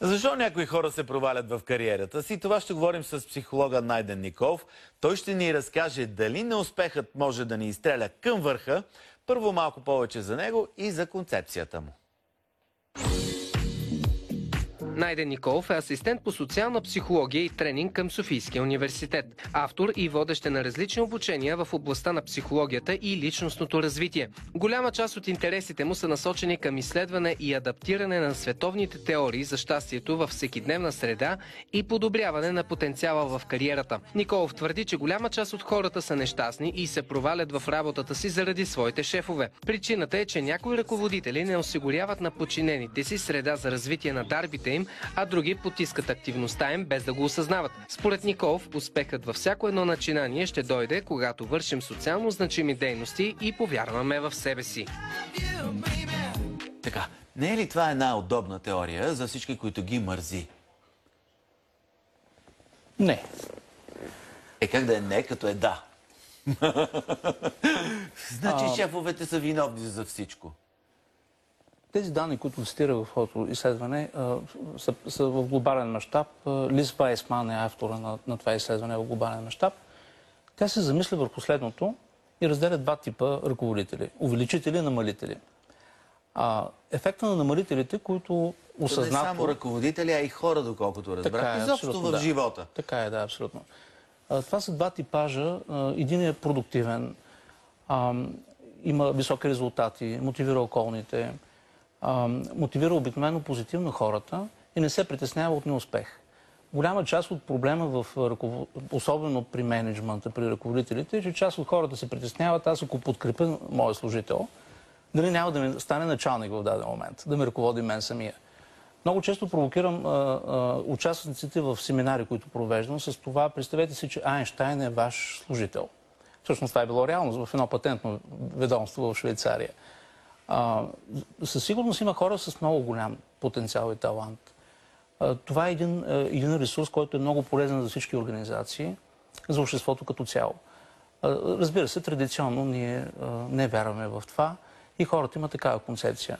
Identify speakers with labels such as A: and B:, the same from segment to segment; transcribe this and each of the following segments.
A: Защо някои хора се провалят в кариерата си? Това ще говорим с психолога Найден Николов. Той ще ни разкаже дали неуспехът може да ни изстреля към върха. Първо малко повече за него и за концепцията му.
B: Найден Николов е асистент по социална психология и тренинг към Софийския университет. Автор и водещ на различни обучения в областта на психологията и личностното развитие. Голяма част от интересите му са насочени към изследване и адаптиране на световните теории за щастието в всекидневна среда и подобряване на потенциала в кариерата. Николов твърди, че голяма част от хората са нещастни и се провалят в работата си заради своите шефове. Причината е, че някои ръководители не осигуряват на подчинените си среда за развитие на дарбите им, а други потискат активността им без да го осъзнават. Според Николов, успехът във всяко едно начинание ще дойде, когато вършим социално значими дейности и повярваме в себе си.
A: Така, не е ли това една удобна теория за всички, които ги мързи?
C: Не.
A: Е, как да е не, като е да? значи шефовете са виновни за всичко.
C: Тези данни, които цитира в своето изследване, са, са в глобален мащаб. Лиз Вайсман е автора на, на това изследване в глобален мащаб. Тя се замисля върху следното и разделя два типа ръководители. Увеличители и намалители. А, ефекта на намалителите, които осъзнато...
A: Не само ръководители, а и хора, доколкото разбрах.
C: Така е,
A: Изобщо в
C: да.
A: живота.
C: Така е, да, абсолютно. А, това са два типажа. Един е продуктивен, а, има високи резултати, мотивира околните, мотивира обикновено позитивно хората и не се притеснява от неуспех. Голяма част от проблема, в, особено при менеджмента, при ръководителите, е, че част от хората се притесняват, аз ако подкрепя моя служител, дали няма да ми стане началник в даден момент, да ме ръководи мен самия. Много често провокирам а, а, участниците в семинари, които провеждам, с това, представете си, че Айнштайн е ваш служител. Всъщност това е било реалност в едно патентно ведомство в Швейцария. А, със сигурност има хора с много голям потенциал и талант. А, това е един, един ресурс, който е много полезен за всички организации, за обществото като цяло. А, разбира се, традиционно ние а, не вярваме в това и хората имат такава концепция.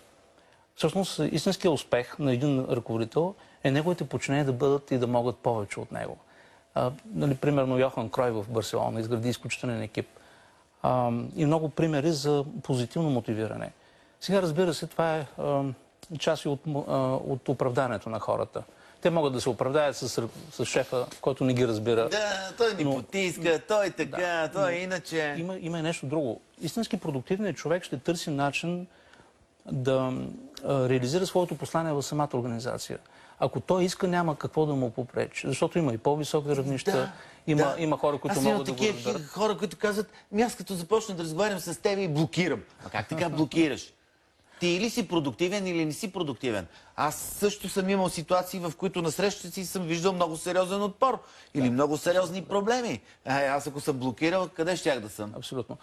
C: Всъщност, истинският успех на един ръководител е неговите подчинения да бъдат и да могат повече от него. А, нали, примерно Йохан Крой в Барселона изгради изключителен екип. А, и много примери за позитивно мотивиране. Сега, разбира се, това е а, част и от, а, от оправданието на хората. Те могат да се оправдаят с, с шефа, който не ги разбира.
A: Да, той ни
C: Но-
A: потиска, той така,
C: Да,
A: той
C: но
A: иначе.
C: Има, има и нещо друго. Истински продуктивният човек ще търси начин да а, реализира своето послание в самата организация. Ако той иска, няма какво да му попречи. Защото има и по-високи равнища,
A: Да,
C: има,
A: да.
C: има хора, които
A: Аз
C: могат да го разберат.
A: хора, които казват, аз като започна да разговарям с теб и блокирам. А как така блокираш? Ти или си продуктивен, или не си продуктивен. Аз също съм имал ситуации, в които на срещата си съм виждал много сериозен отпор или много сериозни проблеми. А, аз ако съм блокирал, къде щях да съм?
C: Абсолютно.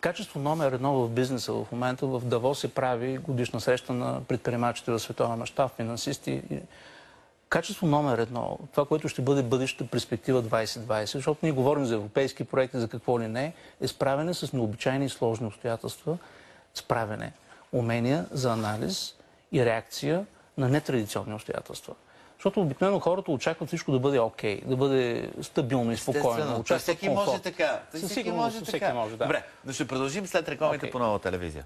C: Качество номер едно в бизнеса в момента в Давос се прави годишна среща на предприемачите в световен мащаб, финансисти. Качество номер едно, това, което ще бъде бъдещата перспектива 2020, защото ние говорим за европейски проекти, за какво ли не, е справяне с необичайни и сложни обстоятелства, справяне, умения за анализ и реакция на нетрадиционни обстоятелства. Защото обикновено хората очакват всичко да бъде окей, да бъде стабилно и спокойно. Очакват
A: всеки
C: комфорт.
A: може така.
C: Със
A: всеки
C: сигурност,
A: може
C: всеки
A: така.
C: може, да.
A: Добре, но ще продължим след рекламите
C: Окей.
A: по нова телевизия.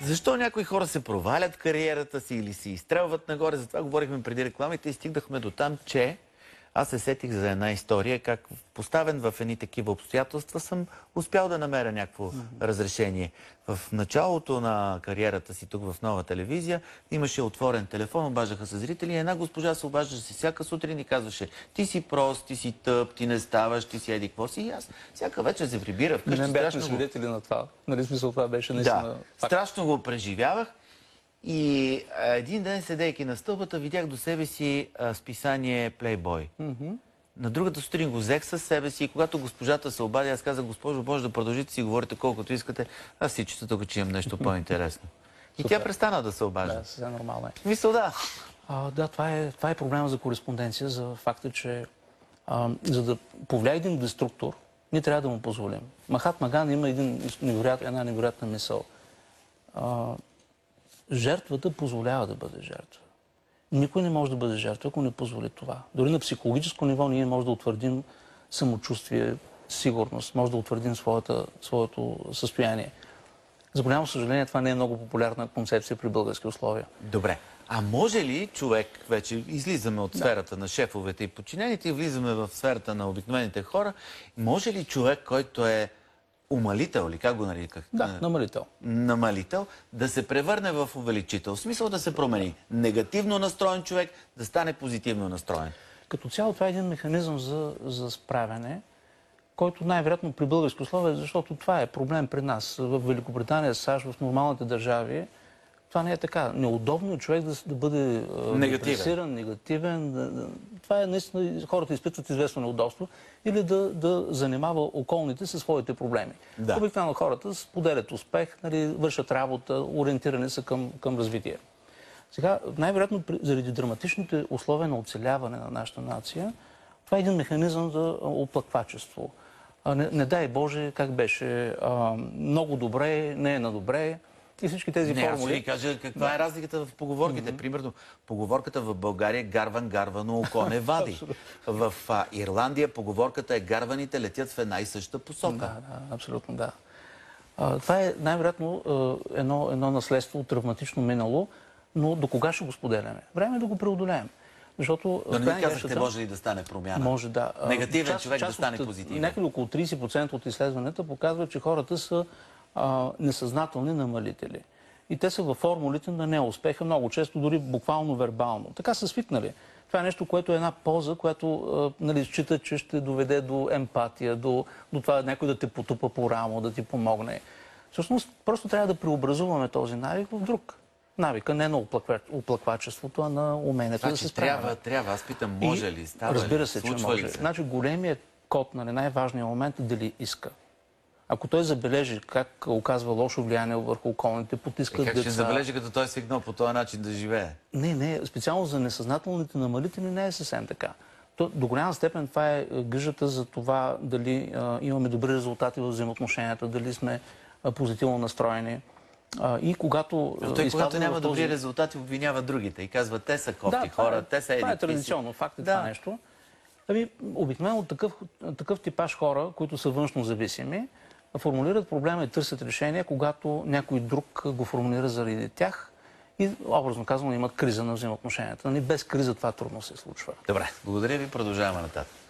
A: Защо някои хора се провалят кариерата си или се изстрелват нагоре? За това говорихме преди рекламите и стигнахме до там, че аз се сетих за една история, как поставен в едни такива обстоятелства съм успял да намеря някакво разрешение. В началото на кариерата си тук в нова телевизия имаше отворен телефон, обаждаха се зрители и една госпожа се обаждаше всяка сутрин и казваше ти си прост, ти си тъп, ти не ставаш, ти си еди какво си. И аз всяка вечер се прибира вкъщи.
C: Не бяхме
A: го-
C: свидетели на това. Нали смисъл това беше наистина...
A: да, страшно го преживявах. И а, един ден, седейки на стълбата, видях до себе си а, списание Playboy. На другата сутрин го взех със себе си и когато госпожата се обади, аз казах, госпожо, може да продължите си говорите колкото искате, аз си чета тук, че имам нещо по-интересно. И тя престана да се обажда.
C: Да, съвсем нормално е.
A: Мисля, да.
C: А, да, това е, това е проблема за кореспонденция, за факта, че а, за да повлияе един деструктор, ние трябва да му позволим. Махат Маган има един, невероят, една невероятна мисъл. А, жертвата позволява да бъде жертва. Никой не може да бъде жертва, ако не позволи това. Дори на психологическо ниво ние може да утвърдим самочувствие, сигурност, може да утвърдим своята, своето състояние. За голямо съжаление, това не е много популярна концепция при български условия.
A: Добре. А може ли човек, вече излизаме от сферата на шефовете и подчинените и влизаме в сферата на обикновените хора, може ли човек, който е умалител, или как го нареках?
C: Да, намалител.
A: намалител, да се превърне в увеличител. В смисъл да се промени. Негативно настроен човек да стане позитивно настроен.
C: Като цяло това е един механизъм за, за справяне, който най-вероятно при български условия, защото това е проблем при нас. В Великобритания, САЩ, в нормалните държави, това не е така. Неудобно е човек да, да бъде
A: Негативен.
C: негативен. Това е наистина, хората изпитват известно неудобство или да, да занимава околните със своите проблеми.
A: Да.
C: Обикновено хората споделят успех, нали, вършат работа, ориентирани са към, към развитие. Сега, най-вероятно, заради драматичните условия на оцеляване на нашата нация, това е един механизъм за оплаквачество. Не, не дай Боже, как беше, а, много добре, не е на добре. И всички тези
A: Не, аз ще
C: формули.
A: кажа каква е разликата в поговорките. Примерно, поговорката в България е гарван гарвано око не вади. в а, Ирландия поговорката е гарваните летят в една и съща посока.
C: Да, да, абсолютно да. А, това е най-вероятно едно, едно наследство от травматично минало, но до кога ще го споделяме? Време е да го преодолеем. Защото
A: Но не ми казахте,
C: краищата-
A: може ли да стане промяна?
C: Може да.
A: Негативен човек да стане
C: от,
A: позитивен.
C: Някъде около 30% от изследванията показват, че хората са а, несъзнателни намалители. И те са във формулите на неуспеха, много често дори буквално вербално. Така са свикнали. Това е нещо, което е една полза, която а, нали, считат, че ще доведе до емпатия, до, до това някой да те потупа по рамо, да ти помогне. Всъщност, просто трябва да преобразуваме този навик в друг. Навика не на оплаква- оплаквачеството, а на умението да се
A: Значи
C: справяме.
A: трябва, трябва. Аз питам, може
C: И,
A: ли? Става
C: разбира
A: ли?
C: се, че може.
A: ли?
C: Значи големият код, нали, най-важният момент е дали иска. Ако той забележи как оказва лошо влияние върху околните, потиска
A: Е, как
C: деца...
A: ще забележи, като той е свикнал по този начин да живее?
C: Не, не, специално за несъзнателните намалители не е съвсем така. То, до голяма степен това е е, грижата за това дали а, имаме добри резултати в взаимоотношенията, дали сме а, позитивно настроени. А, и когато...
A: Но той, когато няма
C: този-
A: добри резултати, обвинява другите и казва, те са кофти
C: това
A: хора,
C: е-
A: те са
C: Това е
A: еди какви си.
C: традиционно, факт е
A: Да.
C: това нещо. Ами, обикновено такъв, такъв типаж хора, които са външно зависими, формулират проблема и търсят решение, когато някой друг го формулира заради тях и, образно казано, имат криза на взаимоотношенията. Нали, Без криза това трудно се случва.
A: Добре, благодаря ви, продължаваме нататък.